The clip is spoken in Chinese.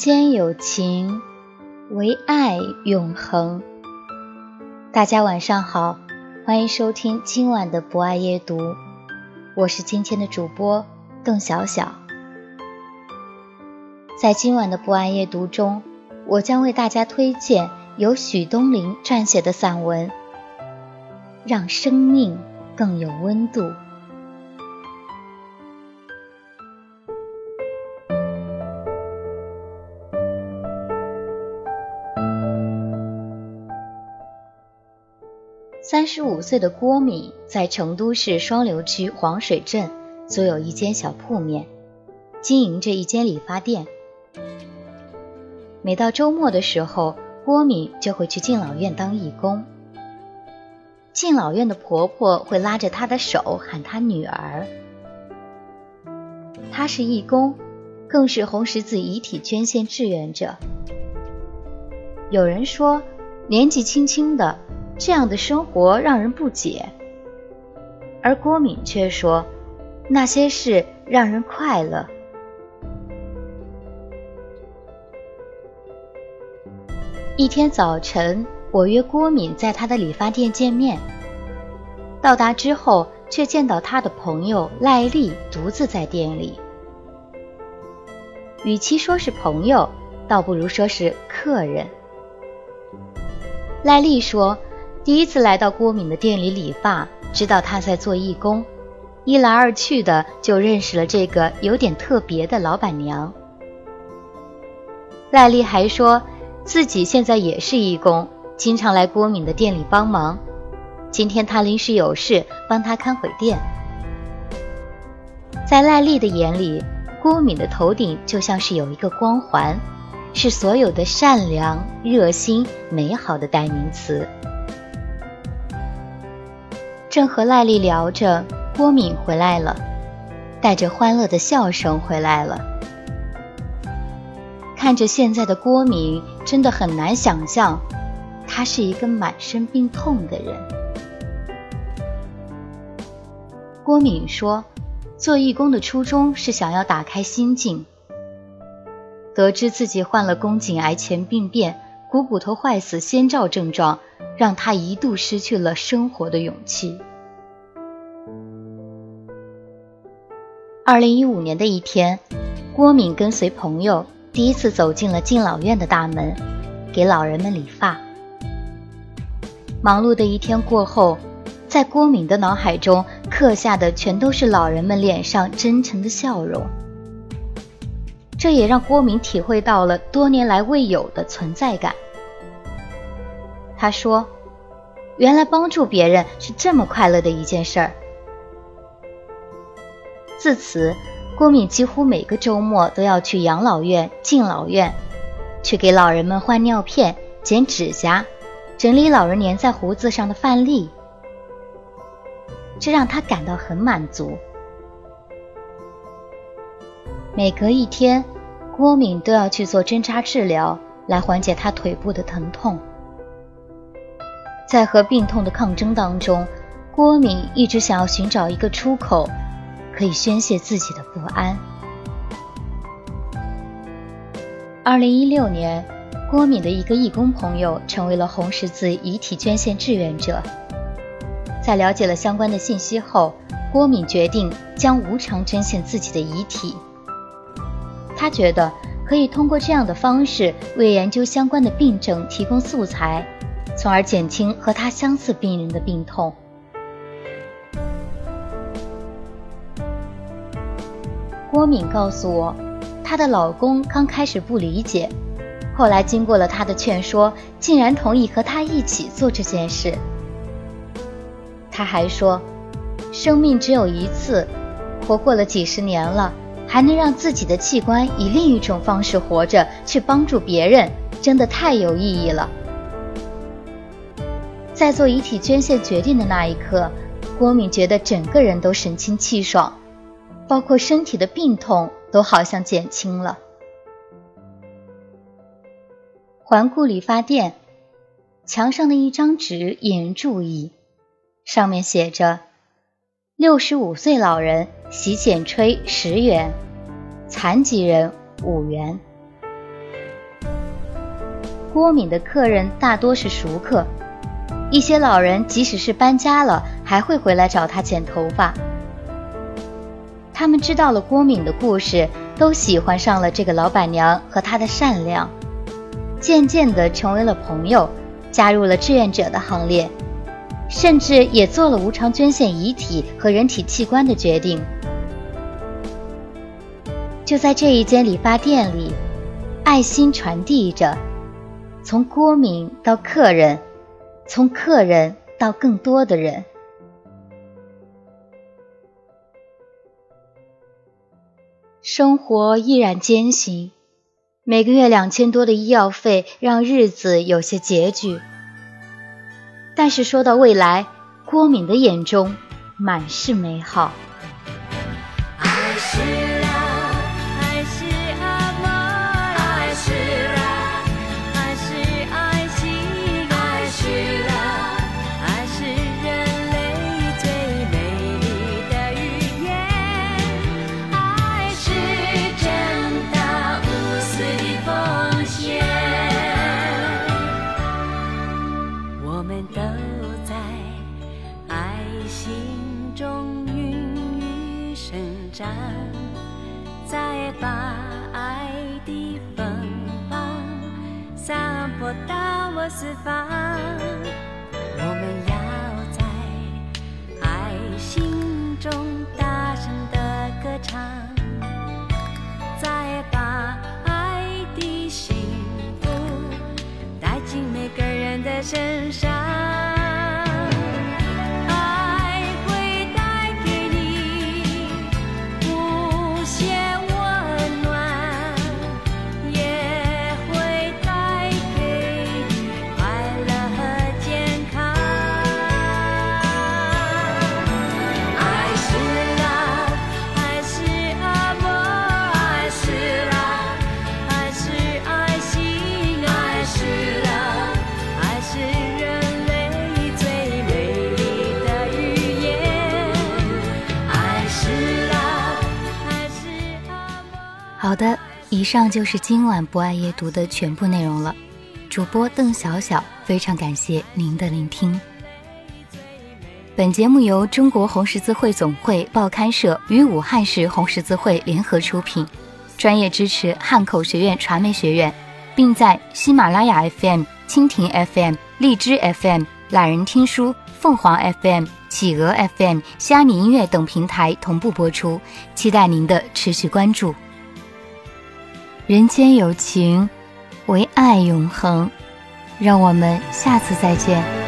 间有情，唯爱永恒。大家晚上好，欢迎收听今晚的博爱夜读，我是今天的主播。邓小小，在今晚的不安夜读中，我将为大家推荐由许东林撰写的散文《让生命更有温度》。三十五岁的郭敏在成都市双流区黄水镇。租有一间小铺面，经营着一间理发店。每到周末的时候，郭敏就会去敬老院当义工。敬老院的婆婆会拉着她的手喊她女儿。她是义工，更是红十字遗体捐献志愿者。有人说，年纪轻轻的这样的生活让人不解，而郭敏却说。那些事让人快乐。一天早晨，我约郭敏在他的理发店见面。到达之后，却见到他的朋友赖丽独自在店里。与其说是朋友，倒不如说是客人。赖丽说，第一次来到郭敏的店里理发，知道他在做义工。一来二去的就认识了这个有点特别的老板娘。赖丽还说自己现在也是义工，经常来郭敏的店里帮忙。今天她临时有事，帮她看会店。在赖丽的眼里，郭敏的头顶就像是有一个光环，是所有的善良、热心、美好的代名词。正和赖丽聊着。郭敏回来了，带着欢乐的笑声回来了。看着现在的郭敏，真的很难想象，他是一个满身病痛的人。郭敏说：“做义工的初衷是想要打开心境。得知自己患了宫颈癌前病变、股骨头坏死先兆症状，让他一度失去了生活的勇气。”二零一五年的一天，郭敏跟随朋友第一次走进了敬老院的大门，给老人们理发。忙碌的一天过后，在郭敏的脑海中刻下的全都是老人们脸上真诚的笑容。这也让郭敏体会到了多年来未有的存在感。他说：“原来帮助别人是这么快乐的一件事儿。”自此，郭敏几乎每个周末都要去养老院、敬老院，去给老人们换尿片、剪指甲、整理老人粘在胡子上的饭粒，这让他感到很满足。每隔一天，郭敏都要去做针扎治疗，来缓解他腿部的疼痛。在和病痛的抗争当中，郭敏一直想要寻找一个出口。可以宣泄自己的不安。二零一六年，郭敏的一个义工朋友成为了红十字遗体捐献志愿者。在了解了相关的信息后，郭敏决定将无偿捐献自己的遗体。他觉得可以通过这样的方式为研究相关的病症提供素材，从而减轻和他相似病人的病痛。郭敏告诉我，她的老公刚开始不理解，后来经过了他的劝说，竟然同意和他一起做这件事。他还说，生命只有一次，活过了几十年了，还能让自己的器官以另一种方式活着，去帮助别人，真的太有意义了。在做遗体捐献决定的那一刻，郭敏觉得整个人都神清气爽，包括身体的病痛都好像减轻了。环顾理发店，墙上的一张纸引人注意，上面写着：“六十五岁老人洗剪吹十元，残疾人五元。”郭敏的客人大多是熟客。一些老人即使是搬家了，还会回来找他剪头发。他们知道了郭敏的故事，都喜欢上了这个老板娘和她的善良，渐渐地成为了朋友，加入了志愿者的行列，甚至也做了无偿捐献遗体和人体器官的决定。就在这一间理发店里，爱心传递着，从郭敏到客人。从客人到更多的人，生活依然艰辛，每个月两千多的医药费让日子有些拮据。但是说到未来，郭敏的眼中满是美好。再到我四方，好的，以上就是今晚不爱夜读的全部内容了。主播邓小小，非常感谢您的聆听。本节目由中国红十字会总会报刊社与武汉市红十字会联合出品，专业支持汉口学院传媒学院，并在喜马拉雅 FM、蜻蜓 FM、荔枝 FM、懒人听书、凤凰 FM、企鹅 FM、虾米音乐等平台同步播出，期待您的持续关注。人间有情，唯爱永恒。让我们下次再见。